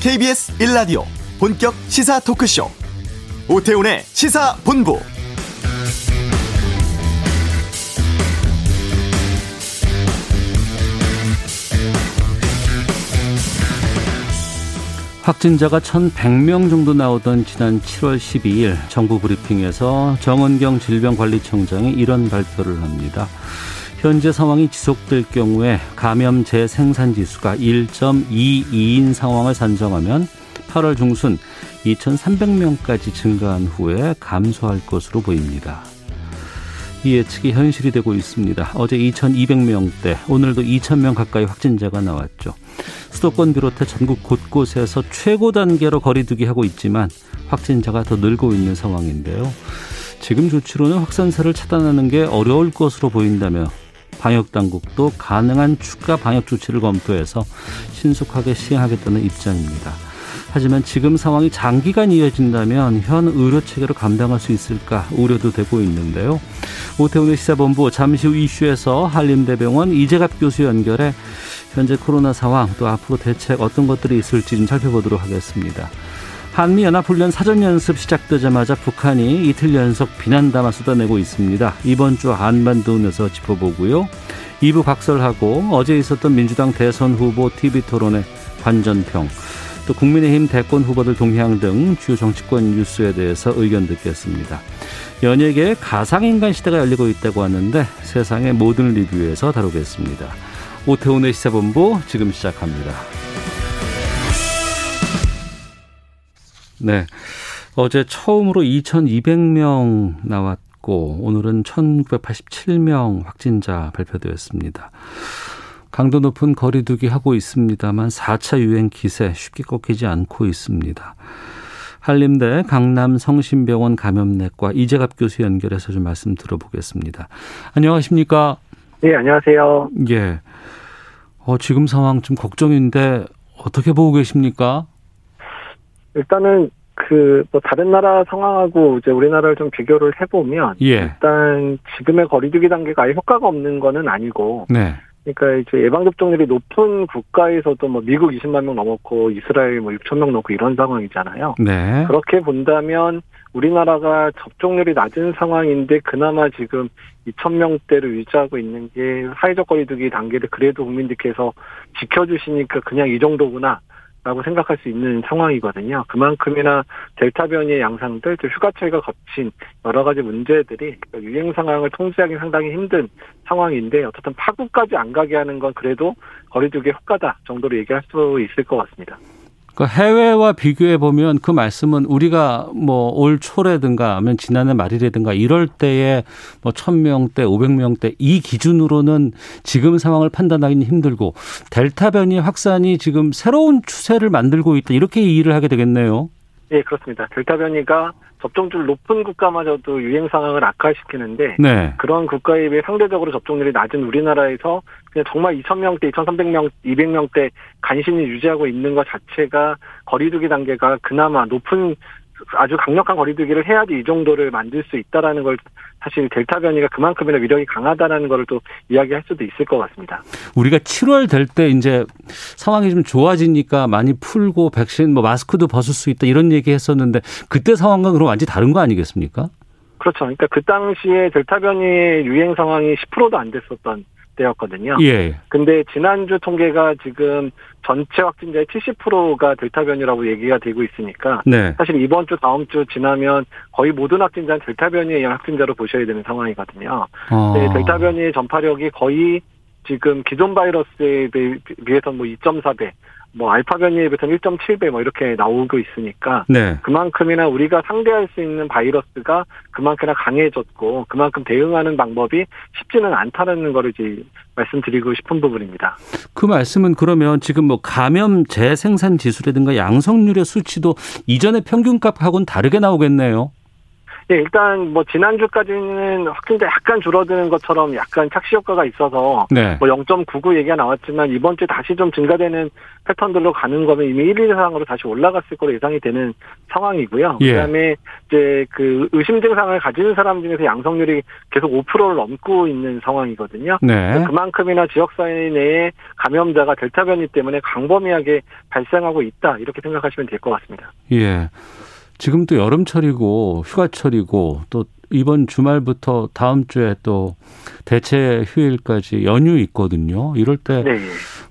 KBS 1라디오 본격 시사 토크쇼 오태훈의 시사본부 확진자가 1,100명 정도 나오던 지난 7월 12일 정부 브리핑에서 정은경 질병관리청장이 이런 발표를 합니다. 현재 상황이 지속될 경우에 감염 재생산 지수가 1.22인 상황을 산정하면 8월 중순 2,300명까지 증가한 후에 감소할 것으로 보입니다. 이 예측이 현실이 되고 있습니다. 어제 2,200명대, 오늘도 2,000명 가까이 확진자가 나왔죠. 수도권 비롯해 전국 곳곳에서 최고 단계로 거리두기 하고 있지만 확진자가 더 늘고 있는 상황인데요. 지금 조치로는 확산세를 차단하는 게 어려울 것으로 보인다며 방역 당국도 가능한 추가 방역 조치를 검토해서 신속하게 시행하겠다는 입장입니다. 하지만 지금 상황이 장기간 이어진다면 현 의료 체계로 감당할 수 있을까 우려도 되고 있는데요. 오태훈의 시사본부 잠시 후 이슈에서 한림대병원 이재갑 교수 연결해 현재 코로나 상황 또 앞으로 대책 어떤 것들이 있을지 좀 살펴보도록 하겠습니다. 한미연합훈련 사전연습 시작되자마자 북한이 이틀 연속 비난담화 쏟아내고 있습니다. 이번 주 한반도에서 짚어보고요. 2부 각설하고 어제 있었던 민주당 대선 후보 TV토론의 관전평 또 국민의힘 대권 후보들 동향 등 주요 정치권 뉴스에 대해서 의견 듣겠습니다. 연예계 가상인간 시대가 열리고 있다고 하는데 세상의 모든 리뷰에서 다루겠습니다. 오태훈의 시사본부 지금 시작합니다. 네. 어제 처음으로 2,200명 나왔고 오늘은 1,987명 확진자 발표되었습니다. 강도 높은 거리두기 하고 있습니다만 4차 유행 기세 쉽게 꺾이지 않고 있습니다. 한림대 강남 성심병원 감염내과 이재갑 교수 연결해서 좀 말씀 들어보겠습니다. 안녕하십니까? 네, 안녕하세요. 예. 어, 지금 상황 좀 걱정인데 어떻게 보고 계십니까? 일단은 그 뭐 다른 나라 상황하고 이제 우리나라를 좀 비교를 해보면 예. 일단 지금의 거리두기 단계가 아예 효과가 없는 거는 아니고 네. 그러니까 이제 예방 접종률이 높은 국가에서도 뭐 미국 20만 명 넘었고 이스라엘 뭐 6천 명 넘고 이런 상황이잖아요. 네. 그렇게 본다면 우리나라가 접종률이 낮은 상황인데 그나마 지금 2천 명대를 유지하고 있는 게 사회적 거리두기 단계를 그래도 국민들께서 지켜주시니까 그냥 이 정도구나. 라고 생각할 수 있는 상황이거든요. 그만큼이나 델타 변이의 양상들, 또 휴가철과 거친 여러 가지 문제들이 유행 상황을 통제하기 상당히 힘든 상황인데 어떻든 파국까지 안 가게 하는 건 그래도 거리두기 효과다 정도로 얘기할 수 있을 것 같습니다. 그 해외와 비교해 보면 그 말씀은 우리가 뭐 올 초라든가 하면 지난해 말이라든가 이럴 때에 뭐 1000명대, 500명대 이 기준으로는 지금 상황을 판단하기는 힘들고 델타 변이 확산이 지금 새로운 추세를 만들고 있다. 이렇게 이해를 하게 되겠네요. 예, 그렇습니다. 델타 변이가 접종률 높은 국가마저도 유행 상황을 악화시키는데 네. 그런 국가에 비해 상대적으로 접종률이 낮은 우리나라에서 그냥 정말 2,000명대, 2,300명, 200명대 간신히 유지하고 있는 것 자체가 거리두기 단계가 그나마 높은 아주 강력한 거리두기를 해야지 이 정도를 만들 수 있다라는 걸 사실 델타 변이가 그만큼이나 위력이 강하다라는 거를 또 이야기할 수도 있을 것 같습니다. 우리가 7월 될 때 이제 상황이 좀 좋아지니까 많이 풀고 백신 뭐 마스크도 벗을 수 있다 이런 얘기 했었는데 그때 상황과 그럼 완전히 다른 거 아니겠습니까? 그렇죠. 그러니까 그 당시에 델타 변이의 유행 상황이 10%도 안 됐었던 때였거든요. 예. 근데 지난주 통계가 지금 전체 확진자의 70%가 델타 변이라고 얘기가 되고 있으니까 네. 사실 이번 주 다음 주 지나면 거의 모든 확진자는 델타 변이에 의한 확진자로 보셔야 되는 상황이거든요. 어. 네, 델타 변이의 전파력이 거의 지금 기존 바이러스에 비해서 뭐 2.4배, 뭐 알파 변이에 비해서 1.7배 뭐 이렇게 나오고 있으니까 네. 그만큼이나 우리가 상대할 수 있는 바이러스가 그만큼이나 강해졌고 그만큼 대응하는 방법이 쉽지는 않다는 거를 이제 말씀드리고 싶은 부분입니다. 그 말씀은 그러면 지금 뭐 감염 재생산 지수라든가 양성률의 수치도 이전의 평균값하고는 다르게 나오겠네요. 네, 일단 뭐 지난주까지는 확진자 약간 줄어드는 것처럼 약간 착시 효과가 있어서 네. 뭐 0.99 얘기가 나왔지만 이번 주에 다시 좀 증가되는 패턴들로 가는 거면 이미 1, 2 이상으로 다시 올라갔을 거로 예상이 되는 상황이고요. 예. 그다음에 이제 그 의심 증상을 가지는 사람 중에서 양성률이 계속 5%를 넘고 있는 상황이거든요. 네. 그만큼이나 지역사회 내에 감염자가 델타 변이 때문에 광범위하게 발생하고 있다 이렇게 생각하시면 될 것 같습니다. 예. 지금 또 여름철이고 휴가철이고 또 이번 주말부터 다음 주에 또 대체 휴일까지 연휴 있거든요. 이럴 때 네.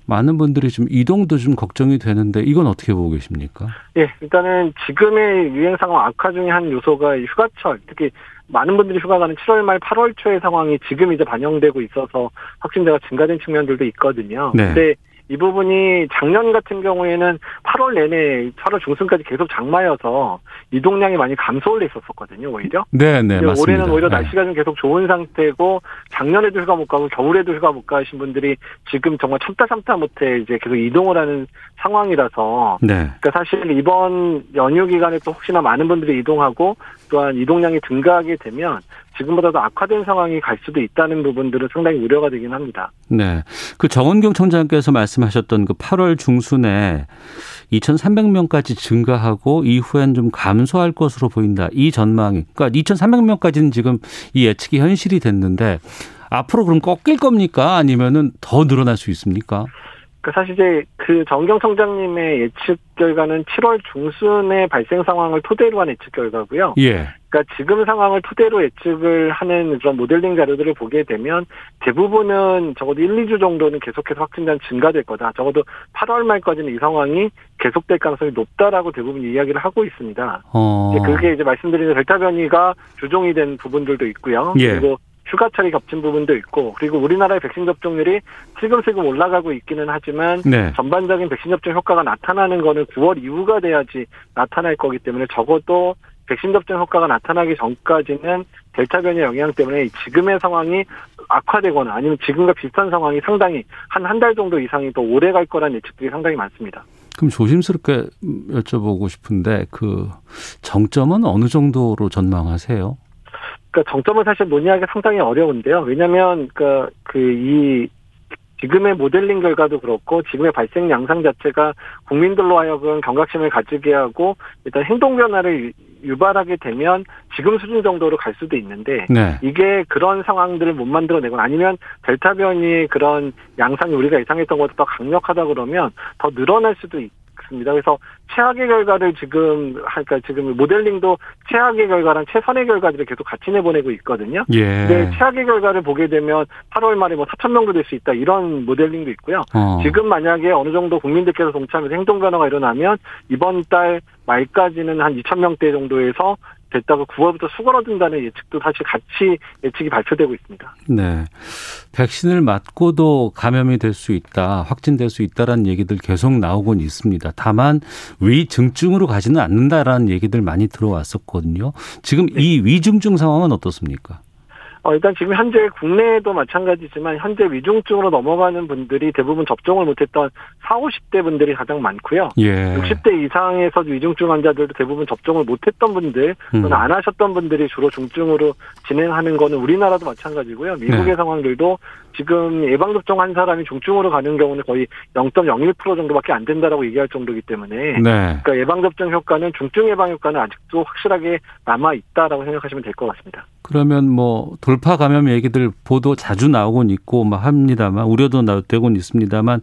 많은 분들이 좀 이동도 좀 걱정이 되는데 이건 어떻게 보고 계십니까? 예, 일단은 지금의 유행 상황 악화 중에 한 요소가 이 휴가철, 특히 많은 분들이 휴가 가는 7월 말 8월 초의 상황이 지금 이제 반영되고 있어서 확진자가 증가된 측면들도 있거든요. 네. 근데 이 부분이 작년 같은 경우에는 8월 내내 8월 중순까지 계속 장마여서 이동량이 많이 감소를 했었었거든요, 오히려. 네, 네, 맞습니다. 올해는 오히려 네. 날씨가 좀 계속 좋은 상태고 작년에도 휴가 못 가고 겨울에도 휴가 못 가신 분들이 지금 정말 참다 참다 못해 이제 계속 이동을 하는 상황이라서 네. 그러니까 사실 이번 연휴 기간에 또 혹시나 많은 분들이 이동하고 또한 이동량이 증가하게 되면 지금보다도 악화된 상황이 갈 수도 있다는 부분들은 상당히 우려가 되긴 합니다. 네. 그 정원경 청장께서 말씀하셨던 그 8월 중순에 2,300명까지 증가하고 이후엔 좀 감소할 것으로 보인다. 이 전망이. 그러니까 2,300명까지는 지금 이 예측이 현실이 됐는데 앞으로 그럼 꺾일 겁니까? 아니면은 더 늘어날 수 있습니까? 그 사실 이제 그 정경 청장님의 예측 결과는 7월 중순의 발생 상황을 토대로 한 예측 결과고요. 예. 그러니까 지금 상황을 토대로 예측을 하는 그런 모델링 자료들을 보게 되면 대부분은 적어도 1, 2주 정도는 계속해서 확진자는 증가될 거다. 적어도 8월 말까지는 이 상황이 계속될 가능성이 높다라고 대부분 이야기를 하고 있습니다. 어. 이제 그게 이제 말씀드리는 델타 변이가 주종이 된 부분들도 있고요. 예. 그리고 휴가철이 겹친 부분도 있고 그리고 우리나라의 백신 접종률이 슬금슬금 올라가고 있기는 하지만 네. 전반적인 백신 접종 효과가 나타나는 거는 9월 이후가 돼야지 나타날 거기 때문에 적어도 백신 접종 효과가 나타나기 전까지는 델타 변이 영향 때문에 지금의 상황이 악화되거나 아니면 지금과 비슷한 상황이 상당히 한 한 달 정도 이상이 더 오래 갈 거라는 예측들이 상당히 많습니다. 그럼 조심스럽게 여쭤보고 싶은데 그 정점은 어느 정도로 전망하세요? 그러니까 정점을 사실 논의하기 상당히 어려운데요. 왜냐하면 그러니까 그이 지금의 모델링 결과도 그렇고 지금의 발생 양상 자체가 국민들로 하여금 경각심을 가지게 하고 일단 행동 변화를 유발하게 되면 지금 수준 정도로 갈 수도 있는데 네. 이게 그런 상황들을 못 만들어내거나 아니면 델타 변이의 그런 양상이 우리가 예상했던 것보다 더 강력하다 그러면 더 늘어날 수도 있 습니다. 그래서 최악의 결과를 지금 그러니까 지금 모델링도 최악의 결과랑 최선의 결과들을 계속 같이 내보내고 있거든요. 예. 근데 최악의 결과를 보게 되면 8월 말에 뭐 4천 명도 될 수 있다 이런 모델링도 있고요. 어. 지금 만약에 어느 정도 국민들께서 동참해서 행동 변화가 일어나면 이번 달 말까지는 한 2천 명대 정도에서 됐다가 9월부터 수그러든다는 예측도 사실 같이 예측이 발표되고 있습니다. 네. 백신을 맞고도 감염이 될 수 있다, 확진될 수 있다라는 얘기들 계속 나오곤 있습니다. 다만 위증증으로 가지는 않는다라는 얘기들 많이 들어왔었거든요. 지금 이 위중증 상황은 어떻습니까? 어, 일단 지금 현재 국내에도 마찬가지지만 현재 위중증으로 넘어가는 분들이 대부분 접종을 못했던 40, 50대 분들이 가장 많고요. 예. 60대 이상에서 위중증 환자들도 대부분 접종을 못했던 분들 또는 음. 안 하셨던 분들이 주로 중증으로 진행하는 거는 우리나라도 마찬가지고요. 미국의 네. 상황들도 지금 예방접종 한 사람이 중증으로 가는 경우는 거의 0.01% 정도밖에 안 된다라고 얘기할 정도이기 때문에 네. 그러니까 예방접종 효과는 중증 예방 효과는 아직도 확실하게 남아 있다라고 생각하시면 될 것 같습니다. 그러면 뭐 돌파 감염 얘기들 보도 자주 나오곤 있고 막 합니다만 우려도 나되곤 있습니다만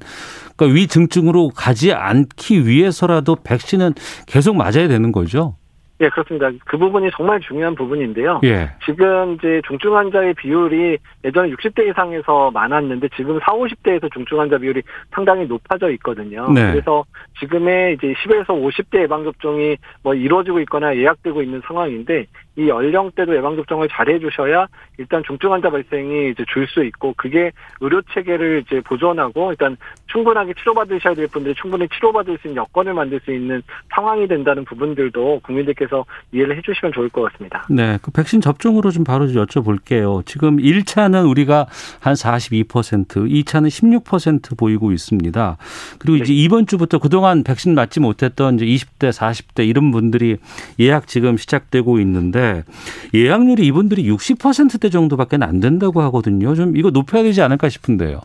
그러니까 위증증으로 가지 않기 위해서라도 백신은 계속 맞아야 되는 거죠. 예, 그렇습니다. 그 부분이 정말 중요한 부분인데요. 예. 지금 이제 중증 환자의 비율이 예전에 60대 이상에서 많았는데 지금 40, 50대에서 중증 환자 비율이 상당히 높아져 있거든요. 네. 그래서 지금의 이제 10에서 50대 예방 접종이 뭐 이루어지고 있거나 예약되고 있는 상황인데 이 연령대도 예방 접종을 잘 해주셔야 일단 중증 환자 발생이 이제 줄 수 있고 그게 의료 체계를 이제 보존하고 일단 충분하게 치료받으셔야 될 분들이 충분히 치료받을 수 있는 여건을 만들 수 있는 상황이 된다는 부분들도 국민들께서 이해를 해주시면 좋을 것 같습니다. 네. 그 백신 접종으로 좀 바로 여쭤볼게요. 지금 1차는 우리가 한 42%, 2차는 16% 보이고 있습니다. 그리고 이제 이번 주부터 그동안 백신 맞지 못했던 이제 20대, 40대 이런 분들이 예약 지금 시작되고 있는데 있는데 예약률이 이분들이 60%대 정도밖에 안 된다고 하거든요. 좀 이거 높여야 되지 않을까 싶은데요.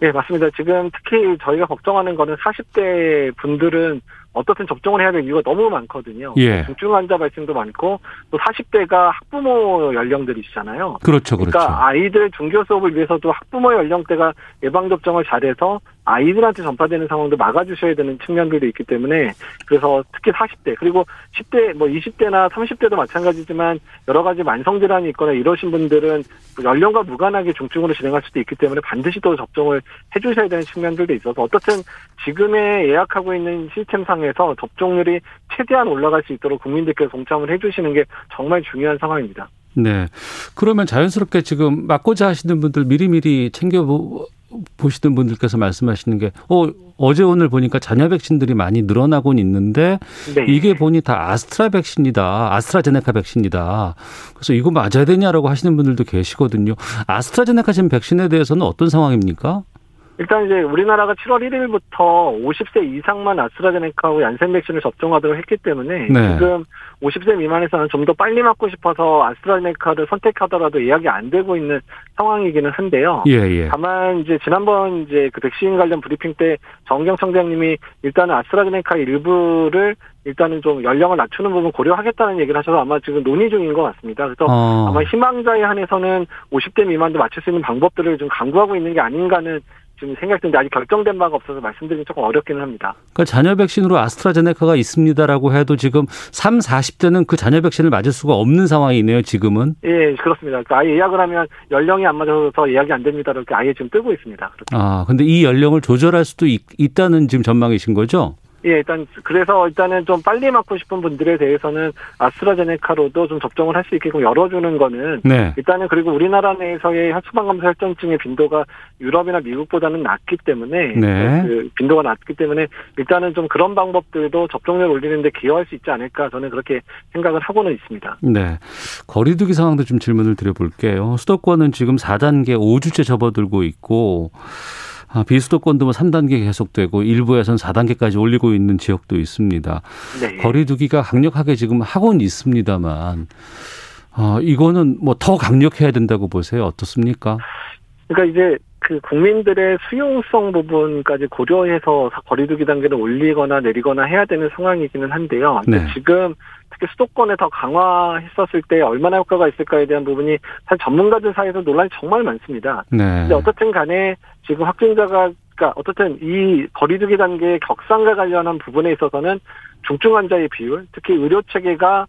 네, 맞습니다. 지금 특히 저희가 걱정하는 거는 40대 분들은 어떻든 접종을 해야 될 이유가 너무 많거든요. 예. 중증 환자 발생도 많고 또 40대가 학부모 연령들이시잖아요. 그렇죠, 그렇죠. 그러니까 아이들 중교 수업을 위해서도 학부모 연령대가 예방 접종을 잘해서 아이들한테 전파되는 상황도 막아주셔야 되는 측면들도 있기 때문에 그래서 특히 40대 그리고 10대 뭐 20대나 30대도 마찬가지지만 여러 가지 만성 질환이 있거나 이러신 분들은 연령과 무관하게 중증으로 진행할 수도 있기 때문에 반드시 또 접종을 해주셔야 되는 측면들도 있어서 어떻든 지금의 예약하고 있는 시스템상에서 접종률이 최대한 올라갈 수 있도록 국민들께서 동참을 해주시는 게 정말 중요한 상황입니다. 네. 그러면 자연스럽게 지금 맞고자 하시는 분들 미리미리 챙겨 보시는 분들께서 말씀하시는 게, 어, 어제 오늘 보니까 잔여 백신들이 많이 늘어나곤 있는데, 네. 이게 보니 다 아스트라 백신이다. 아스트라제네카 백신이다. 그래서 이거 맞아야 되냐라고 하시는 분들도 계시거든요. 아스트라제네카 지금 백신에 대해서는 어떤 상황입니까? 일단 이제 우리나라가 7월 1일부터 50세 이상만 아스트라제네카하고 얀센 백신을 접종하도록 했기 때문에 네. 지금 50세 미만에서는 좀 더 빨리 맞고 싶어서 아스트라제네카를 선택하더라도 예약이 안 되고 있는 상황이기는 한데요. 예, 예. 다만 이제 지난번 이제 그 백신 관련 브리핑 때 정경 청장님이 일단은 아스트라제네카 일부를 일단은 좀 연령을 낮추는 부분 고려하겠다는 얘기를 하셔서 아마 지금 논의 중인 것 같습니다. 그래서 어. 아마 희망자에 한해서는 50대 미만도 맞출 수 있는 방법들을 좀 강구하고 있는 게 아닌가는 지금 생각드는데 아직 결정된 바가 없어서 말씀드리기 조금 어렵기는 합니다. 그러니까 잔여 백신으로 아스트라제네카가 있습니다라고 해도 지금 3, 40대는 그 잔여 백신을 맞을 수가 없는 상황이네요, 지금은. 예, 그렇습니다. 그러니까 아예 예약을 하면 연령이 안 맞아서 예약이 안 됩니다. 이렇게 아예 지금 뜨고 있습니다. 그렇게. 아, 근데 이 연령을 조절할 수도 있, 있다는 지금 전망이신 거죠? 예, 일단 그래서 일단은 좀 빨리 맞고 싶은 분들에 대해서는 아스트라제네카로도 좀 접종을 할 수 있게끔 열어주는 거는 네. 일단은 그리고 우리나라 내에서의 수방감사 혈전증의 빈도가 유럽이나 미국보다는 낮기 때문에 네. 그 빈도가 낮기 때문에 일단은 좀 그런 방법들도 접종률 올리는데 기여할 수 있지 않을까 저는 그렇게 생각을 하고는 있습니다. 네, 거리두기 상황도 좀 질문을 드려볼게요. 수도권은 지금 4단계 5주째 접어들고 있고. 아, 비수도권도 뭐 3단계 계속되고 일부에서는 4단계까지 올리고 있는 지역도 있습니다. 네. 거리두기가 강력하게 지금 하고는 있습니다만 어, 이거는 뭐 더 강력해야 된다고 보세요. 어떻습니까? 그러니까 이제 그 국민들의 수용성 부분까지 고려해서 거리두기 단계를 올리거나 내리거나 해야 되는 상황이기는 한데요. 네. 지금 특히 수도권에 더 강화했었을 때 얼마나 효과가 있을까에 대한 부분이 사실 전문가들 사이에서 논란이 정말 많습니다. 네. 근데 어떻든 간에 지금 확진자가 그러니까 어떻든 이 거리두기 단계의 격상과 관련한 부분에 있어서는 중증 환자의 비율, 특히 의료 체계가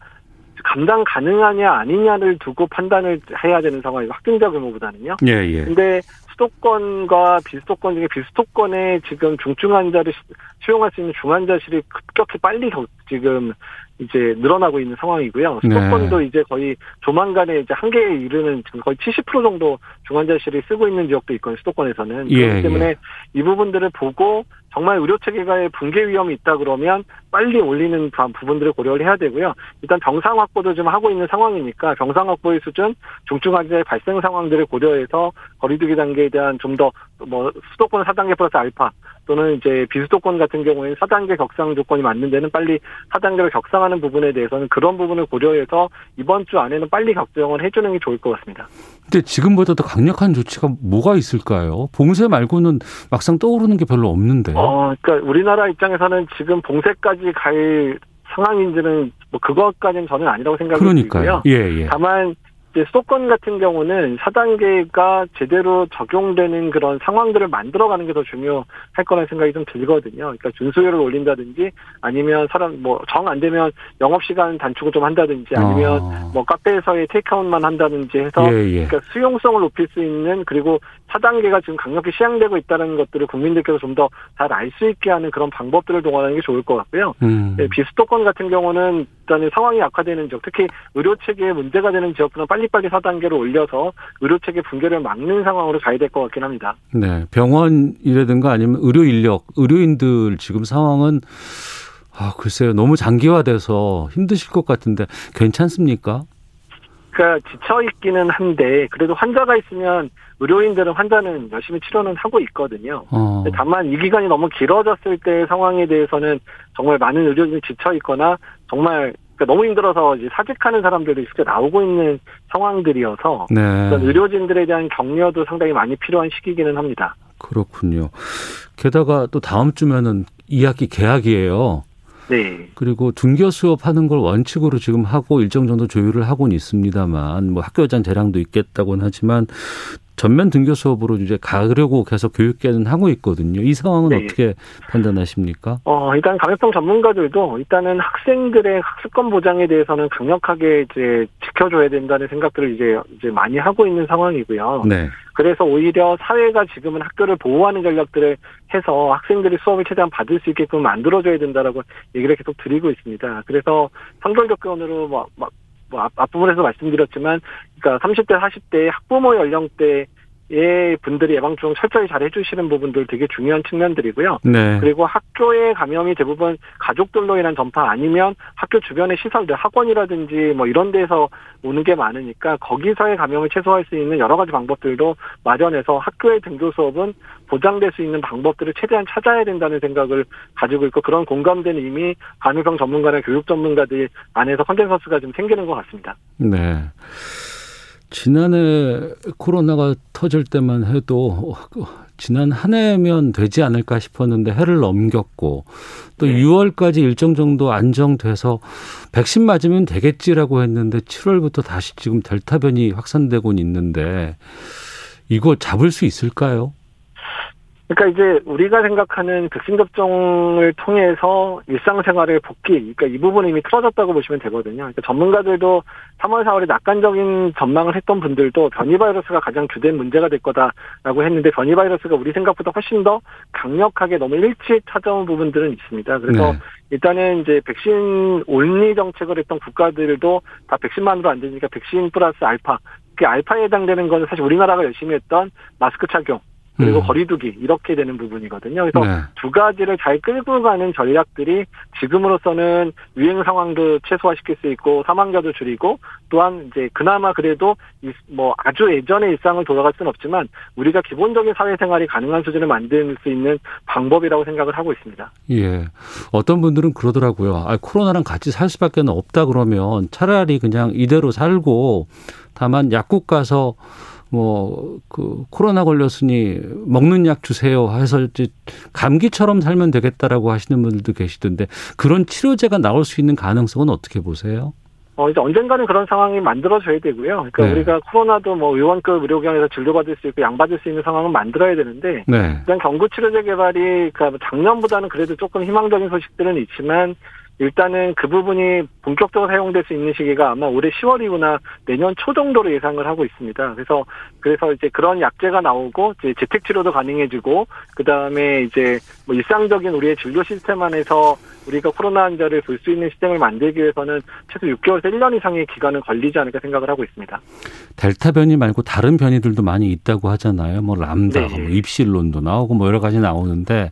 감당 가능하냐 아니냐를 두고 판단을 해야 되는 상황이고 확진자 규모보다는요. 예, 예. 근데 수도권과 비수도권 중에 비수도권에 지금 중증 환자를 수용할 수 있는 중환자실이 급격히 빨리 지금 이제 늘어나고 있는 상황이고요. 네. 수도권도 네. 이제 거의 조만간에 이제 한계에 이르는 지금 거의 70% 정도 중환자실이 쓰고 있는 지역도 있거든요. 수도권에서는 예, 그렇기 때문에 예. 이 부분들을 보고 정말 의료 체계가의 붕괴 위험이 있다 그러면 빨리 올리는 부분들을 고려를 해야 되고요. 일단 병상 확보도 좀 하고 있는 상황이니까 병상 확보의 수준, 중증 환자의 발생 상황들을 고려해서 거리두기 단계에 대한 좀 더뭐 수도권 4단계 플러스 알파 또는 이제 비수도권 같은 경우에는 4단계 격상 조건이 맞는 데는 빨리 4단계를 격상하는 부분에 대해서는 그런 부분을 고려해서 이번 주 안에는 빨리 격정을 해주는 게 좋을 것 같습니다. 근데 지금보다 더 강력한 조치가 뭐가 있을까요? 봉쇄 말고는 막상 떠오르는 게 별로 없는데. 어, 그러니까 우리나라 입장에서는 지금 봉쇄까지 갈 상황인지는 뭐 그것까지는 저는 아니라고 생각이 들고요. 예, 예. 다만 수도권 같은 경우는 4단계가 제대로 적용되는 그런 상황들을 만들어가는 게 더 중요할 거라는 생각이 좀 들거든요. 그러니까 준수율을 올린다든지 아니면 사람 뭐 정 안 되면 영업 시간 단축을 좀 한다든지 아니면 어. 뭐 카페에서의 테이크아웃만 한다든지 해서 예, 예. 그러니까 수용성을 높일 수 있는 그리고 4단계가 지금 강력히 시행되고 있다는 것들을 국민들께서 좀 더 잘 알 수 있게 하는 그런 방법들을 동원하는 게 좋을 것 같고요. 음. 네, 비수도권 같은 경우는 일단은 상황이 악화되는 지역, 특히 의료 체계에 문제가 되는 지역들은 빨리빨리 4단계로 올려서 의료 체계 붕괴를 막는 상황으로 가야 될 것 같긴 합니다. 네, 병원이라든가 아니면 의료 인력, 의료인들 지금 상황은 아, 글쎄요. 너무 장기화돼서 힘드실 것 같은데 괜찮습니까? 그러니까 지쳐 있기는 한데 그래도 환자가 있으면 의료인들은 환자는 열심히 치료는 하고 있거든요. 어. 다만 이 기간이 너무 길어졌을 때 상황에 대해서는 정말 많은 의료진이 지쳐 있거나 정말 그러니까 너무 힘들어서 이제 사직하는 사람들도 실제 나오고 있는 상황들이어서 네. 의료진들에 대한 격려도 상당히 많이 필요한 시기기는 합니다. 그렇군요. 게다가 또 다음 주면은 2학기 개학이에요. 네. 그리고 등교 수업하는 걸 원칙으로 지금 하고 일정 정도 조율을 하고는 있습니다만 뭐 학교 여장 재량도 있겠다고는 하지만 전면 등교 수업으로 이제 가려고 계속 교육계는 하고 있거든요. 이 상황은 네. 어떻게 판단하십니까? 어, 일단 감염병 전문가들도 일단은 학생들의 학습권 보장에 대해서는 강력하게 이제 지켜줘야 된다는 생각들을 이제 이제 많이 하고 있는 상황이고요. 네. 그래서 오히려 사회가 지금은 학교를 보호하는 전략들을 해서 학생들이 수업을 최대한 받을 수 있게끔 만들어줘야 된다라고 얘기를 계속 드리고 있습니다. 그래서 상벌교권으로 뭐, 막, 뭐 앞, 앞부분에서 말씀드렸지만, 그러니까 30대, 40대 학부모 연령대 의 분들이 예방주행 철저히 잘 해주시는 부분들 되게 중요한 측면들이고요. 네. 그리고 학교의 감염이 대부분 가족들로 인한 전파 아니면 학교 주변의 시설들, 학원이라든지 뭐 이런 데서 오는 게 많으니까 거기서의 감염을 최소화할 수 있는 여러 가지 방법들도 마련해서 학교의 등교 수업은 보장될 수 있는 방법들을 최대한 찾아야 된다는 생각을 가지고 있고 그런 공감대는 이미 감염병 전문가나 교육 전문가들 안에서 consensus가 좀 생기는 것 같습니다. 네. 지난해 코로나가 터질 때만 해도 지난 한 해면 되지 않을까 싶었는데 해를 넘겼고 또 네. 6월까지 일정 정도 안정돼서 백신 맞으면 되겠지라고 했는데 7월부터 다시 지금 델타 변이 확산되고 있는데 이거 잡을 수 있을까요? 그러니까 이제 우리가 생각하는 백신 접종을 통해서 일상생활을 복귀, 그러니까 이 부분이 이미 틀어졌다고 보시면 되거든요. 그러니까 전문가들도 3월, 4월에 낙관적인 전망을 했던 분들도 변이 바이러스가 가장 주된 문제가 될 거다라고 했는데 변이 바이러스가 우리 생각보다 훨씬 더 강력하게 너무 일찍 찾아온 부분들은 있습니다. 그래서 네. 일단은 이제 백신 온리 정책을 했던 국가들도 다 백신만으로 안 되니까 백신 플러스 알파. 그 알파에 해당되는 거는 사실 우리나라가 열심히 했던 마스크 착용 그리고 음. 거리두기 이렇게 되는 부분이거든요. 그래서 네. 두 가지를 잘 끌고 가는 전략들이 지금으로서는 유행 상황도 최소화시킬 수 있고 사망자도 줄이고 또한 이제 그나마 그래도 이- 뭐 아주 예전의 일상을 돌아갈 수는 없지만 우리가 기본적인 사회생활이 가능한 수준을 만들 수 있는 방법이라고 생각을 하고 있습니다. 예. 어떤 분들은 그러더라고요. 아, 코로나랑 같이 살 수밖에 없다 그러면 차라리 그냥 이대로 살고 다만 약국 가서 뭐 그 코로나 걸렸으니 먹는 약 주세요 해서 이제 감기처럼 살면 되겠다라고 하시는 분들도 계시던데 그런 치료제가 나올 수 있는 가능성은 어떻게 보세요? 어, 이제 언젠가는 그런 상황이 만들어져야 되고요. 그러니까 네. 우리가 코로나도 뭐 의원급 의료기관에서 진료받을 수 있고 양받을 수 있는 상황은 만들어야 되는데 네. 일단 경구 치료제 개발이 그러니까 작년보다는 그래도 조금 희망적인 소식들은 있지만 일단은 그 부분이 본격적으로 사용될 수 있는 시기가 아마 올해 10월 이후나 내년 초 정도로 예상을 하고 있습니다. 그래서 그래서 이제 그런 약제가 나오고 이제 재택 치료도 가능해지고 그 다음에 이제 뭐 일상적인 우리의 진료 시스템 안에서 우리가 코로나 환자를 볼 수 있는 시스템을 만들기 위해서는 최소 6개월에서 1년 이상의 기간은 걸리지 않을까 생각을 하고 있습니다. 델타 변이 말고 다른 변이들도 많이 있다고 하잖아요. 뭐 람다, 네. 뭐 입실론도 나오고 뭐 여러 가지 나오는데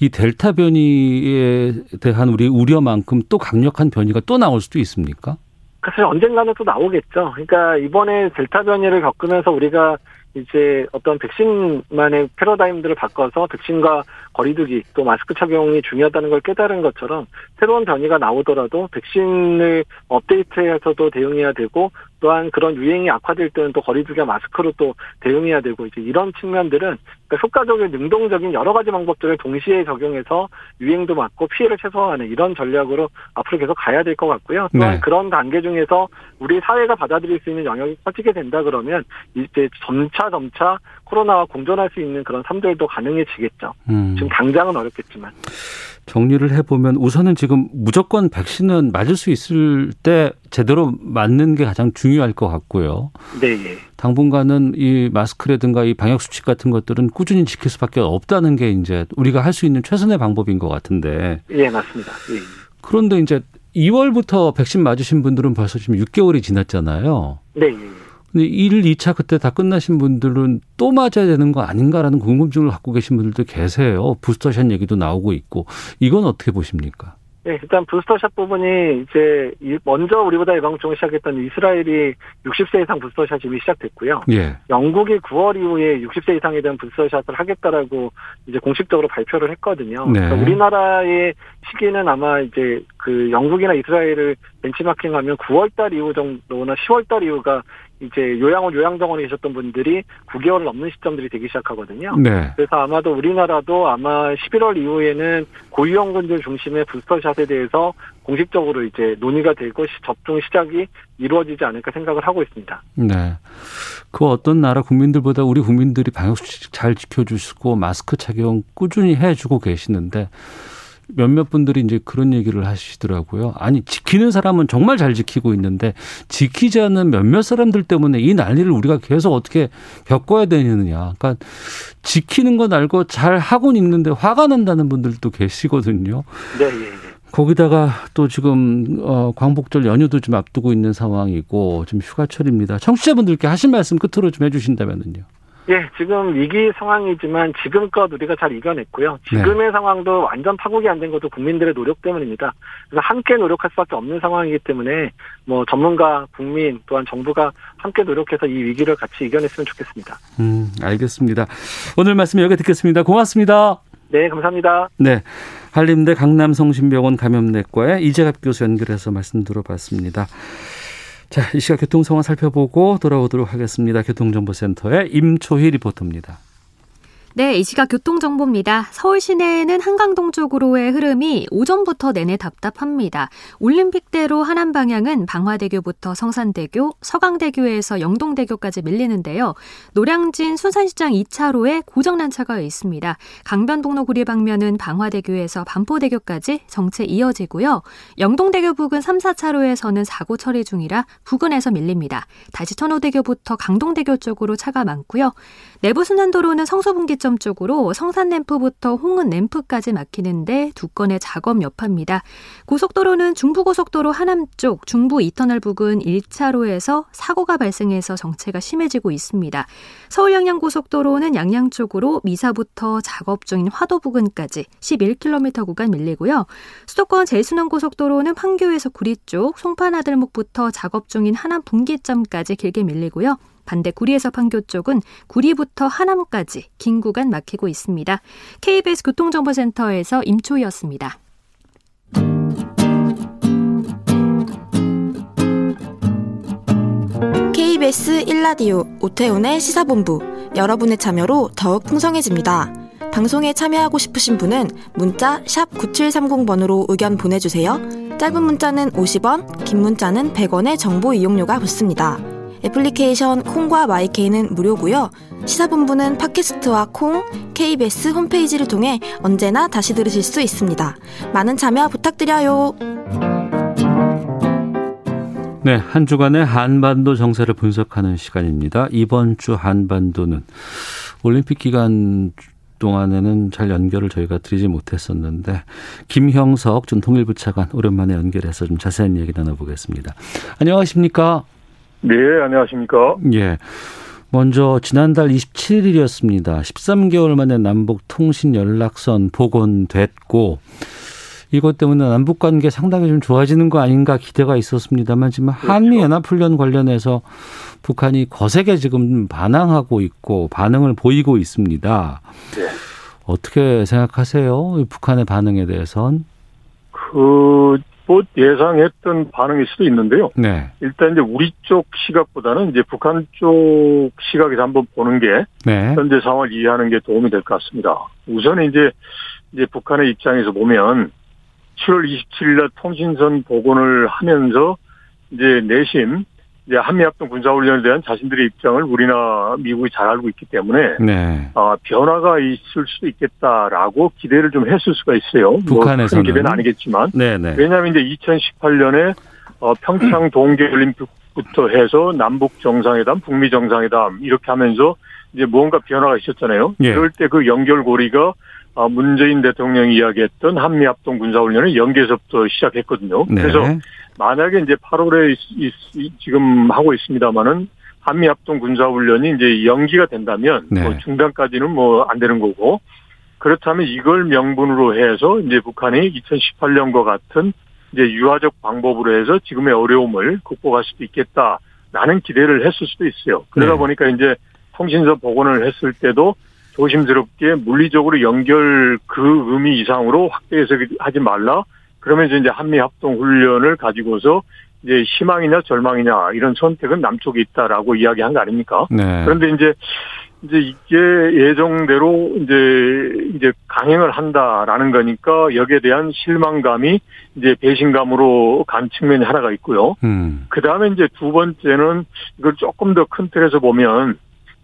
이 델타 변이에 대한 우리 우려만큼 또 강력한 변이가 또 나올 수도 있습니까? 사실 언젠가는 또 나오겠죠. 그러니까 이번에 델타 변이를 겪으면서 우리가 이제 어떤 백신만의 패러다임들을 바꿔서 백신과 거리두기 또 마스크 착용이 중요하다는 걸 깨달은 것처럼 새로운 변이가 나오더라도 백신을 업데이트해서도 대응해야 되고 또한 그런 유행이 악화될 때는 또 거리두기와 마스크로 또 대응해야 되고 이제 이런 측면들은 그러니까 효과적인 능동적인 여러 가지 방법들을 동시에 적용해서 유행도 막고 피해를 최소화하는 이런 전략으로 앞으로 계속 가야 될 것 같고요. 또한 네. 그런 단계 중에서 우리 사회가 받아들일 수 있는 영역이 커지게 된다 그러면 이제 점차 점차 코로나와 공존할 수 있는 그런 삶들도 가능해지겠죠. 음. 지금 당장은 어렵겠지만. 정리를 해보면 우선은 지금 무조건 백신은 맞을 수 있을 때 제대로 맞는 게 가장 중요할 것 같고요. 네, 예. 당분간은 이 마스크라든가 이 방역 수칙 같은 것들은 꾸준히 지킬 수밖에 없다는 게 이제 우리가 할 수 있는 최선의 방법인 것 같은데 예, 맞습니다. 예. 그런데 이제 2월부터 백신 맞으신 분들은 벌써 지금 6개월이 지났잖아요. 네, 예. 근데 1, 2차 그때 다 끝나신 분들은 또 맞아야 되는 거 아닌가라는 궁금증을 갖고 계신 분들도 계세요. 부스터샷 얘기도 나오고 있고. 이건 어떻게 보십니까? 네, 일단 부스터샷 부분이 이제 이- 먼저 우리보다 예방접종을 시작했던 이스라엘이 60세 이상 부스터샷 이미 시작됐고요. 예. 영국이 9월 이후에 60세 이상에 대한 부스터샷을 하겠다라고 이제 공식적으로 발표를 했거든요. 네. 그러니까 우리나라의 시기는 아마 이제 그 영국이나 이스라엘을 벤치마킹하면 9월 달 이후 정도나 10월 달 이후가 이제 요양원 요양병원에 계셨던 분들이 9개월 넘는 시점들이 되기 시작하거든요. 네. 그래서 아마도 우리나라도 아마 11월 이후에는 고위험군들 중심의 부스터샷에 대해서 공식적으로 이제 논의가 되고 접종 시작이 이루어지지 않을까 생각을 하고 있습니다. 네. 그 어떤 나라 국민들보다 우리 국민들이 방역수칙 잘 지켜주시고 마스크 착용 꾸준히 해주고 계시는데 몇몇 분들이 이제 그런 얘기를 하시더라고요. 아니, 지키는 사람은 정말 잘 지키고 있는데 지키지 않는 몇몇 사람들 때문에 이 난리를 우리가 계속 어떻게 겪어야 되느냐. 그러니까 지키는 건 알고 잘 하고는 있는데 화가 난다는 분들도 계시거든요. 네, 예, 예. 거기다가 또 지금 어 광복절 연휴도 좀 앞두고 있는 상황이고 지금 휴가철입니다. 청취자분들께 하신 말씀 끝으로 좀 해주신다면은요. 예, 지금 위기 상황이지만 지금껏 우리가 잘 이겨냈고요. 지금의 네. 상황도 완전 파국이 안 된 것도 국민들의 노력 때문입니다. 그래서 함께 노력할 수밖에 없는 상황이기 때문에 뭐 전문가, 국민 또한 정부가 함께 노력해서 이 위기를 같이 이겨냈으면 좋겠습니다. 음, 알겠습니다. 오늘 말씀 여기 듣겠습니다. 고맙습니다. 네, 감사합니다. 네. 한림대 강남성심병원 감염내과의 이재갑 교수 연결해서 말씀 들어봤습니다. 자, 이 시각 교통 상황 살펴보고 돌아오도록 하겠습니다. 교통정보센터의 임초희 리포터입니다. 네, 이 시각 교통정보입니다. 서울 시내에는 한강동 쪽으로의 흐름이 오전부터 내내 답답합니다. 올림픽대로 하남 방향은 방화대교부터 성산대교, 서강대교에서 영동대교까지 밀리는데요. 노량진 순산시장 2차로에 고정난차가 있습니다. 강변동로 구리 방면은 방화대교에서 반포대교까지 정체 이어지고요. 영동대교 부근 3, 4차로에서는 사고 처리 중이라 부근에서 밀립니다. 다시 천호대교부터 강동대교 쪽으로 차가 많고요. 내부순환도로는 성수분기 점 쪽으로 성산 램프부터 홍은 램프까지 막히는데 두 건의 작업 여파입니다. 고속도로는 중부고속도로 하남 쪽 중부 이터널 부근 1차로에서 사고가 발생해서 정체가 심해지고 있습니다. 서울 양양고속도로는 양양 쪽으로 미사부터 작업 중인 화도 부근까지 11km 구간 밀리고요. 수도권 제순환고속도로는 판교에서 구리 쪽 송파나들목부터 작업 중인 하남 분기점까지 길게 밀리고요. 반대 구리에서 판교 쪽은 구리부터 하남까지 긴 구간 막히고 있습니다. KBS 교통정보센터에서 임초희였습니다. KBS 1라디오 오태훈의 시사본부 여러분의 참여로 더욱 풍성해집니다. 방송에 참여하고 싶으신 분은 문자 9730번으로 의견 보내주세요. 짧은 문자는 50원, 긴 문자는 100원의 정보 이용료가 붙습니다. 애플리케이션 콩과 마이케이는 무료고요. 시사본부는 팟캐스트와 콩, KBS 홈페이지를 통해 언제나 다시 들으실 수 있습니다. 많은 참여 부탁드려요. 네, 한 주간의 한반도 정세를 분석하는 시간입니다. 이번 주 한반도는 올림픽 기간 동안에는 잘 연결을 저희가 드리지 못했었는데 김형석 전 통일부 차관 오랜만에 연결해서 좀 자세한 얘기 나눠보겠습니다. 안녕하십니까? 네, 안녕하십니까? 예. 먼저 지난달 27일이었습니다. 13개월 만에 남북 통신 연락선 복원됐고 이것 때문에 남북 관계 상당히 좀 좋아지는 거 아닌가 기대가 있었습니다만 지금 그렇죠. 한미 연합 훈련 관련해서 북한이 거세게 지금 반항하고 있고 반응을 보이고 있습니다. 네. 어떻게 생각하세요? 북한의 반응에 대해선? 그, 뭐 예상했던 반응일 수도 있는데요. 네. 일단 이제 우리 쪽 시각보다는 이제 북한 쪽 시각에서 한번 보는 게 네. 현재 상황을 이해하는 게 도움이 될 것 같습니다. 우선 이제 이제 북한의 입장에서 보면 7월 27일 날 통신선 복원을 하면서 이제 내심 이제 한미합동 군사훈련에 대한 자신들의 입장을 우리나 미국이 잘 알고 있기 때문에 네. 어, 변화가 있을 수도 있겠다라고 기대를 좀 했을 수가 있어요. 뭐 북한에서는 뭐 기대는 아니겠지만 네네. 왜냐하면 이제 2018년에 어, 평창 동계올림픽부터 해서 남북 정상회담, 북미 정상회담 이렇게 하면서 이제 뭔가 변화가 있었잖아요. 예. 그럴 때 그 연결고리가 어, 문재인 대통령이 이야기했던 한미합동 군사훈련을 연계에서부터 시작했거든요. 네. 그래서 만약에 이제 8월에 지금 하고 있습니다만은 한미합동 군사훈련이 이제 연기가 된다면 네. 뭐 중단까지는 뭐 안 되는 거고 그렇다면 이걸 명분으로 해서 이제 북한이 2018년과 같은 이제 유화적 방법으로 해서 지금의 어려움을 극복할 수도 있겠다라는 기대를 했을 수도 있어요. 그러다 네. 보니까 이제 통신선 복원을 했을 때도 조심스럽게 물리적으로 연결 그 의미 이상으로 확대 해석하지 말라 그러면서 이제 한미 합동 훈련을 가지고서 이제 희망이냐 절망이냐 이런 선택은 남쪽에 있다라고 이야기한 거 아닙니까? 네. 그런데 이제 이제 이게 예정대로 이제 이제 강행을 한다라는 거니까 여기에 대한 실망감이 이제 배신감으로 간 측면이 하나가 있고요. 음. 그 다음에 이제 두 번째는 이걸 조금 더 큰 틀에서 보면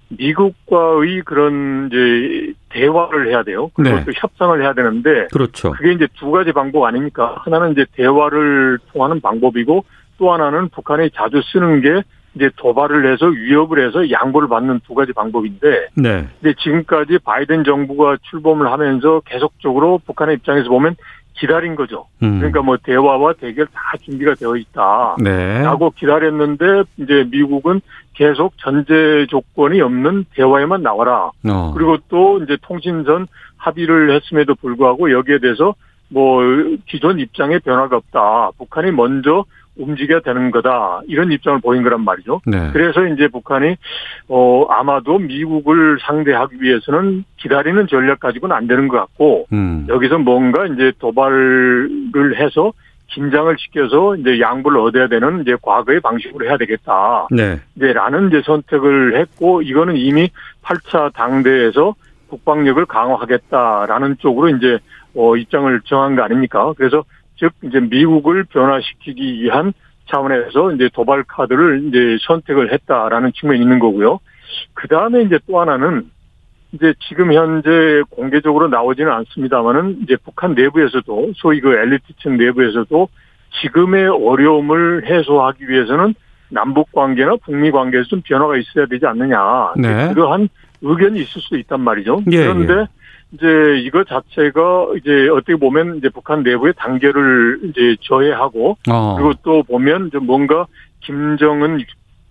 미국과의 그런 이제 대화를 해야 돼요. 그리고 네. 또 협상을 해야 되는데 그렇죠. 그게 이제 두 가지 방법 아닙니까? 하나는 이제 대화를 통하는 방법이고 또 하나는 북한이 자주 쓰는 게 이제 도발을 해서 위협을 해서 양보를 받는 두 가지 방법인데, 네. 근데 지금까지 바이든 정부가 출범을 하면서 계속적으로 북한의 입장에서 보면 기다린 거죠. 음. 그러니까 뭐 대화와 대결 다 준비가 되어 있다. 네. 라고 기다렸는데 이제 미국은 계속 전제 조건이 없는 대화에만 나와라. 어. 그리고 또 이제 통신선 합의를 했음에도 불구하고 여기에 대해서 뭐 기존 입장에 변화가 없다. 북한이 먼저 움직여야 되는 거다 이런 입장을 보인 거란 말이죠. 네. 그래서 이제 북한이 어 아마도 미국을 상대하기 위해서는 기다리는 전략 가지고는 안 되는 것 같고 음. 여기서 뭔가 이제 도발을 해서 긴장을 시켜서 이제 양보를 얻어야 되는 이제 과거의 방식으로 해야 되겠다. 네. 이제 라는 이제 선택을 했고 이거는 이미 8차 당대에서 국방력을 강화하겠다라는 쪽으로 이제 어 입장을 정한 거 아닙니까? 그래서 즉 이제 미국을 변화시키기 위한 차원에서 이제 도발 카드를 이제 선택을 했다라는 측면이 있는 거고요. 그 다음에 이제 또 하나는 이제 지금 현재 공개적으로 나오지는 않습니다만은 이제 북한 내부에서도 소위 그 엘리트층 내부에서도 지금의 어려움을 해소하기 위해서는 남북 관계나 북미 관계에서 좀 변화가 있어야 되지 않느냐. 네. 그러한 의견이 있을 수 있단 말이죠. 예, 그런데 예. 이제 이거 자체가 이제 어떻게 보면 이제 북한 내부의 단계를 이제 저해하고 어. 그리고 또 보면 좀 뭔가 김정은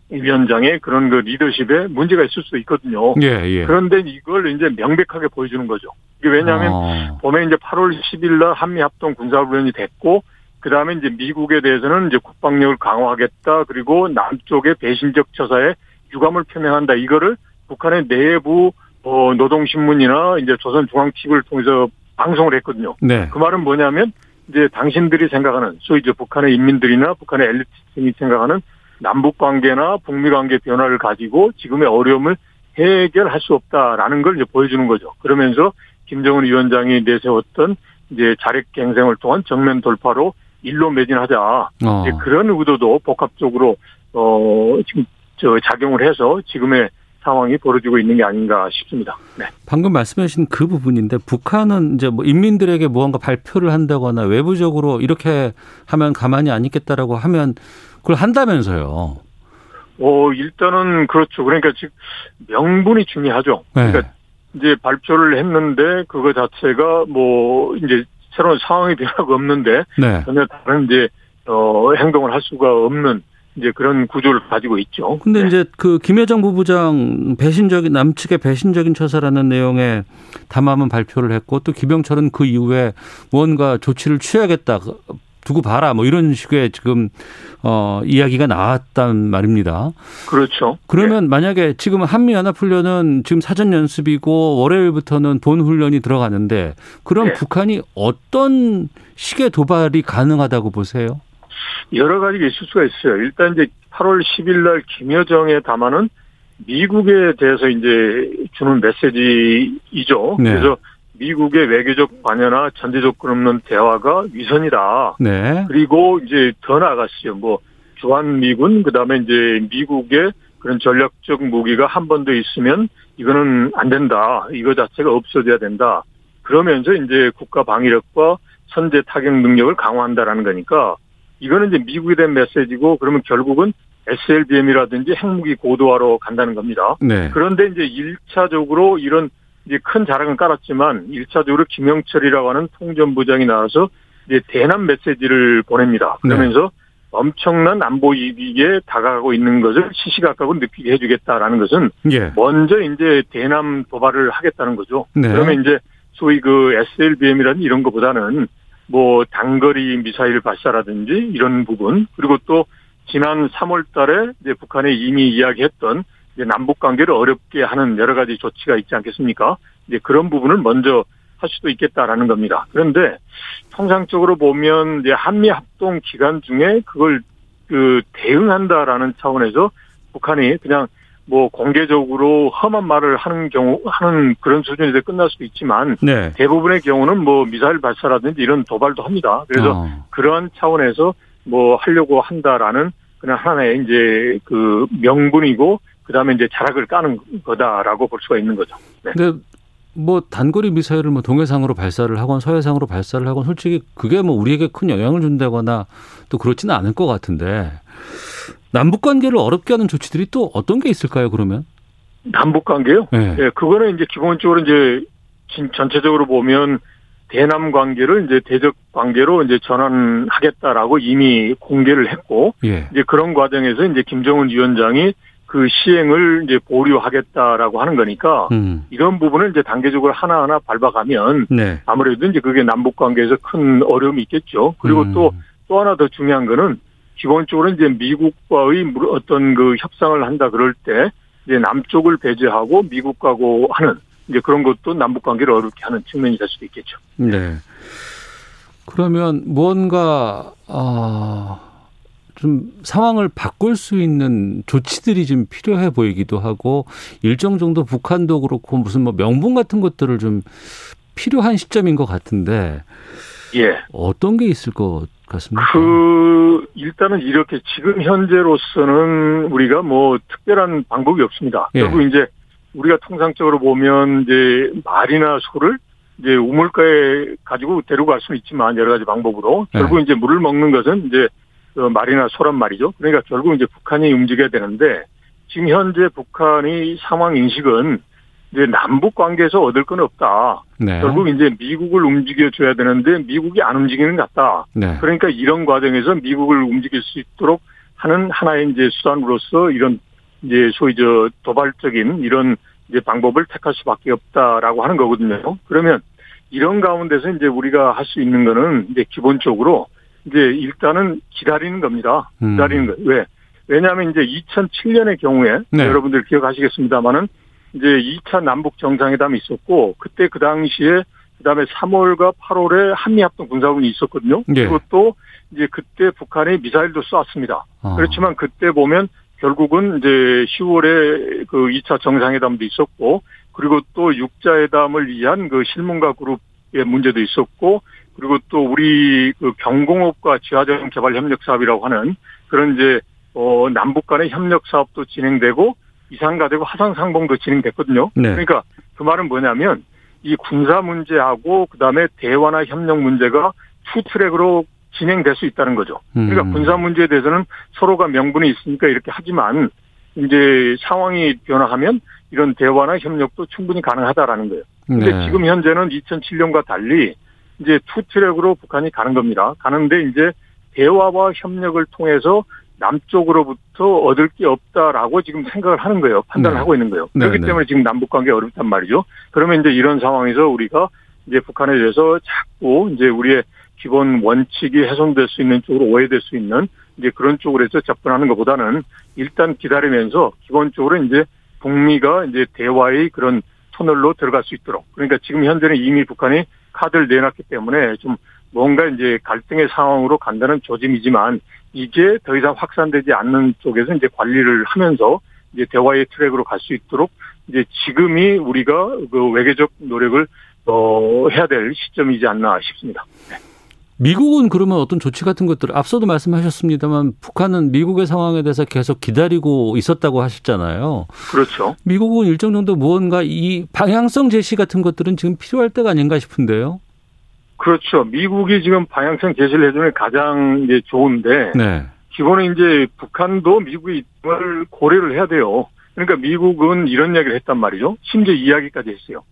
위원장의 그런 그 리더십에 문제가 있을 수 있거든요. 예, 예. 그런데 이걸 이제 명백하게 보여주는 거죠. 이게 왜냐하면 어. 보면 이제 8월 10일 날 한미 합동 군사훈련이 됐고 그 다음에 이제 미국에 대해서는 이제 국방력을 강화하겠다 그리고 남쪽의 배신적 처사에 유감을 표명한다 이거를 북한의 내부 어, 노동신문이나 이제 조선중앙TV를 통해서 방송을 했거든요. 네. 그 말은 뭐냐면 이제 당신들이 생각하는 소위 이제 북한의 인민들이나 북한의 엘리트층이 생각하는 남북 관계나 북미 관계 변화를 가지고 지금의 어려움을 해결할 수 없다라는 걸 이제 보여주는 거죠. 그러면서 김정은 위원장이 내세웠던 이제 자력갱생을 통한 정면 돌파로 일로 매진하자. 어. 그런 의도도 복합적으로 어 지금 저 작용을 해서 지금의 상황이 벌어지고 있는 게 아닌가 싶습니다. 네. 방금 말씀하신 그 부분인데 북한은 이제 뭐 인민들에게 무언가 발표를 한다거나 외부적으로 이렇게 하면 가만히 안 있겠다라고 하면 그걸 한다면서요. 어 일단은 그렇죠. 그러니까 즉 명분이 중요하죠. 네. 그러니까 이제 발표를 했는데 그거 자체가 뭐 이제 새로운 상황이 변화가 없는데 네. 전혀 다른 이제 어 행동을 할 수가 없는 이제 그런 구조를 가지고 있죠. 근데 네. 이제 그 김여정 부부장 배신적인 남측의 배신적인 처사라는 내용의 담화문 발표를 했고 또 김영철은 그 이후에 무언가 조치를 취하겠다. 두고 봐라 뭐 이런 식의 지금 어 이야기가 나왔단 말입니다. 그렇죠. 그러면 네. 만약에 지금 한미 연합 훈련은 지금 사전 연습이고 월요일부터는 본 훈련이 들어가는데 그럼 네. 북한이 어떤 식의 도발이 가능하다고 보세요? 여러 가지가 있을 수가 있어요. 일단 이제 8월 10일 날 김여정의 담화는 미국에 대해서 이제 주는 메시지이죠. 네. 그래서 미국의 외교적 관여나 전제 조건 없는 대화가 위선이다. 네. 그리고 이제 더 나아갔어요. 뭐 주한 미군 그다음에 이제 미국의 그런 전략적 무기가 한 번 더 있으면 이거는 안 된다. 이거 자체가 없어져야 된다. 그러면서 이제 국가 방위력과 선제 타격 능력을 강화한다라는 거니까 이거는 이제 미국에 대한 메시지고 그러면 결국은 SLBM이라든지 핵무기 고도화로 간다는 겁니다. 네. 그런데 이제 1차적으로 이런 이제 큰 자랑은 깔았지만 1차적으로 김영철이라고 하는 통전부장이 나와서 이제 대남 메시지를 보냅니다. 네. 그러면서 네. 엄청난 안보 이익에 다가가고 있는 것을 시시각각으로 느끼게 해주겠다라는 것은 예. 먼저 이제 대남 도발을 하겠다는 거죠. 네. 그러면 이제 소위 그 SLBM이라는 이런 것보다는 뭐 단거리 미사일 발사라든지 이런 부분 그리고 또 지난 3월 달에 이제 북한이 이미 이야기했던 이제 남북 관계를 어렵게 하는 여러 가지 조치가 있지 않겠습니까? 이제 그런 부분을 먼저 할 수도 있겠다라는 겁니다. 그런데 통상적으로 보면 이제 한미 합동 기간 중에 그걸 그 대응한다라는 차원에서 북한이 그냥 뭐 공개적으로 험한 말을 하는 경우 하는 그런 수준에서 끝날 수도 있지만 네. 대부분의 경우는 뭐 미사일 발사라든지 이런 도발도 합니다. 그래서 어. 그러한 차원에서 뭐 하려고 한다라는 그냥 하나의 이제 그 명분이고 그다음에 이제 자락을 까는 거다라고 볼 수가 있는 거죠. 네. 근데 뭐 단거리 미사일을 뭐 동해상으로 발사를 하건 서해상으로 발사를 하건 솔직히 그게 뭐 우리에게 큰 영향을 준다거나 또 그렇지는 않을 것 같은데 남북 관계를 어렵게 하는 조치들이 또 어떤 게 있을까요? 그러면 남북 관계요? 네. 네, 그거는 이제 기본적으로 이제 전체적으로 보면 대남 관계를 이제 대적 관계로 이제 전환하겠다라고 이미 공개를 했고 예. 이제 그런 과정에서 이제 김정은 위원장이 그 시행을 이제 보류하겠다라고 하는 거니까 음. 이런 부분을 이제 단계적으로 하나하나 밟아가면 네. 아무래도 이제 그게 남북 관계에서 큰 어려움이 있겠죠. 그리고 또또 음. 또 하나 더 중요한 거는 기본적으로 이제 미국과의 어떤 그 협상을 한다 그럴 때 이제 남쪽을 배제하고 미국하고 하는 이제 그런 것도 남북 관계를 어렵게 하는 측면이 될 수도 있겠죠. 네. 그러면 무언가 아, 좀 상황을 바꿀 수 있는 조치들이 좀 필요해 보이기도 하고 일정 정도 북한도 그렇고 무슨 뭐 명분 같은 것들을 좀 필요한 시점인 것 같은데 예. 어떤 게 있을 것 같습니까? 그 일단은 이렇게 지금 현재로서는 우리가 뭐 특별한 방법이 없습니다. 예. 결국 이제 우리가 통상적으로 보면 이제 말이나 소를 이제 우물가에 가지고 데리고 갈 수는 있지만 여러 가지 방법으로 네. 결국 이제 물을 먹는 것은 이제 그 말이나 소란 말이죠. 그러니까 결국 이제 북한이 움직여야 되는데 지금 현재 북한의 상황 인식은 이제 남북 관계에서 얻을 건 없다. 네. 결국 이제 미국을 움직여 줘야 되는데 미국이 안 움직이는 것 같다. 네. 그러니까 이런 과정에서 미국을 움직일 수 있도록 하는 하나의 이제 수단으로서 이런 이제 소위 저 도발적인 이런 이제 방법을 택할 수밖에 없다라고 하는 거거든요. 그러면 이런 가운데서 이제 우리가 할 수 있는 거는 이제 기본적으로 이제 일단은 기다리는 겁니다. 음. 기다리는 거. 왜? 왜냐하면 이제 2007년의 경우에 네. 여러분들 기억하시겠습니다만은 이제 2차 남북 정상회담이 있었고 그때 그 당시에 그다음에 3월과 8월에 한미합동 군사훈이 있었거든요. 네. 그것도 이제 그때 북한이 미사일도 쐈습니다. 아. 그렇지만 그때 보면 결국은 이제 10월에 그 2차 정상회담도 있었고 그리고 또 육자회담을 위한 그 실문가 그룹의 문제도 있었고 그리고 또 우리 그 경공업과 지하자원 개발 협력 사업이라고 하는 그런 이제 어 남북 간의 협력 사업도 진행되고 이산가족 화상 상봉도 진행됐거든요. 네. 그러니까 그 말은 뭐냐면 이 군사 문제하고 그다음에 대화나 협력 문제가 two track으로 진행될 수 있다는 거죠. 그러니까 음. 군사 문제에 대해서는 서로가 명분이 있으니까 이렇게 하지만 이제 상황이 변화하면 이런 대화나 협력도 충분히 가능하다라는 거예요. 근데 네. 지금 현재는 2007년과 달리 이제 two track으로 북한이 가는 겁니다. 가는데 이제 대화와 협력을 통해서 남쪽으로부터 얻을 게 없다라고 지금 생각을 하는 거예요. 판단을 네. 하고 있는 거예요. 그렇기 네, 때문에 지금 남북 관계 어렵단 말이죠. 그러면 이제 이런 상황에서 우리가 이제 북한에 대해서 자꾸 이제 우리의 기본 원칙이 훼손될 수 있는 쪽으로 오해될 수 있는 이제 그런 쪽으로 해서 접근하는 것보다는 일단 기다리면서 기본적으로 이제 북미가 이제 대화의 그런 터널로 들어갈 수 있도록 그러니까 지금 현재는 이미 북한이 카드를 내놨기 때문에 좀 뭔가 이제 갈등의 상황으로 간다는 조짐이지만 이게 더 이상 확산되지 않는 쪽에서 이제 관리를 하면서 이제 대화의 트랙으로 갈 수 있도록 이제 지금이 우리가 그 외교적 노력을 어 해야 될 시점이지 않나 싶습니다. 네. 미국은 그러면 어떤 조치 같은 것들 앞서도 말씀하셨습니다만 북한은 미국의 상황에 대해서 계속 기다리고 있었다고 하셨잖아요. 그렇죠. 미국은 일정 정도 무언가 이 방향성 제시 같은 것들은 지금 필요할 때가 아닌가 싶은데요. 그렇죠. 미국이 지금 방향성 제시를 해주면 가장 이제 좋은데 네. 기본은 이제 북한도 미국의 입장을 고려를 해야 돼요. 그러니까 미국은 이런 이야기를 했단 말이죠. 심지어 이야기까지 했어요.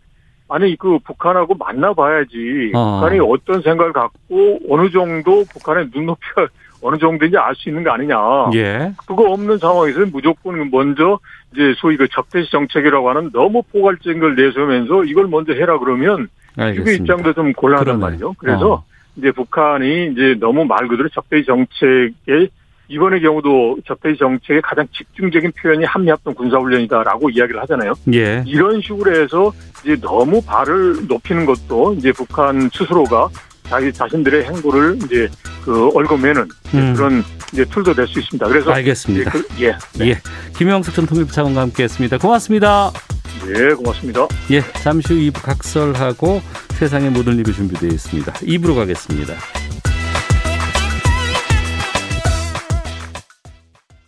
아니 그 북한하고 만나봐야지 어. 북한이 어떤 생각을 갖고 어느 정도 북한의 눈높이가 어느 정도인지 알 수 있는 거 아니냐. 예. 그거 없는 상황에서 무조건 먼저 이제 소위 그 적대시 정책이라고 하는 너무 포괄적인 걸 내세우면서 이걸 먼저 해라 그러면 미국 입장도 좀 곤란한 말이죠. 그래서 어. 이제 북한이 이제 너무 말 그대로 적대시 정책에 이번의 경우도 적폐 정책의 가장 집중적인 표현이 한미합동 군사훈련이다라고 이야기를 하잖아요. 예. 이런 식으로 해서 이제 너무 발을 높이는 것도 이제 북한 스스로가 자기 자신들의 행보를 이제 그 얽어매는 음. 그런 이제 툴도 될 수 있습니다. 그래서 알겠습니다. 그, 예. 네. 예. 김영석 전 통일부 차관과 함께했습니다. 고맙습니다. 예, 고맙습니다. 예, 잠시 후 2부 각설하고 세상의 모든 일이 준비되어 있습니다. 2부로 가겠습니다.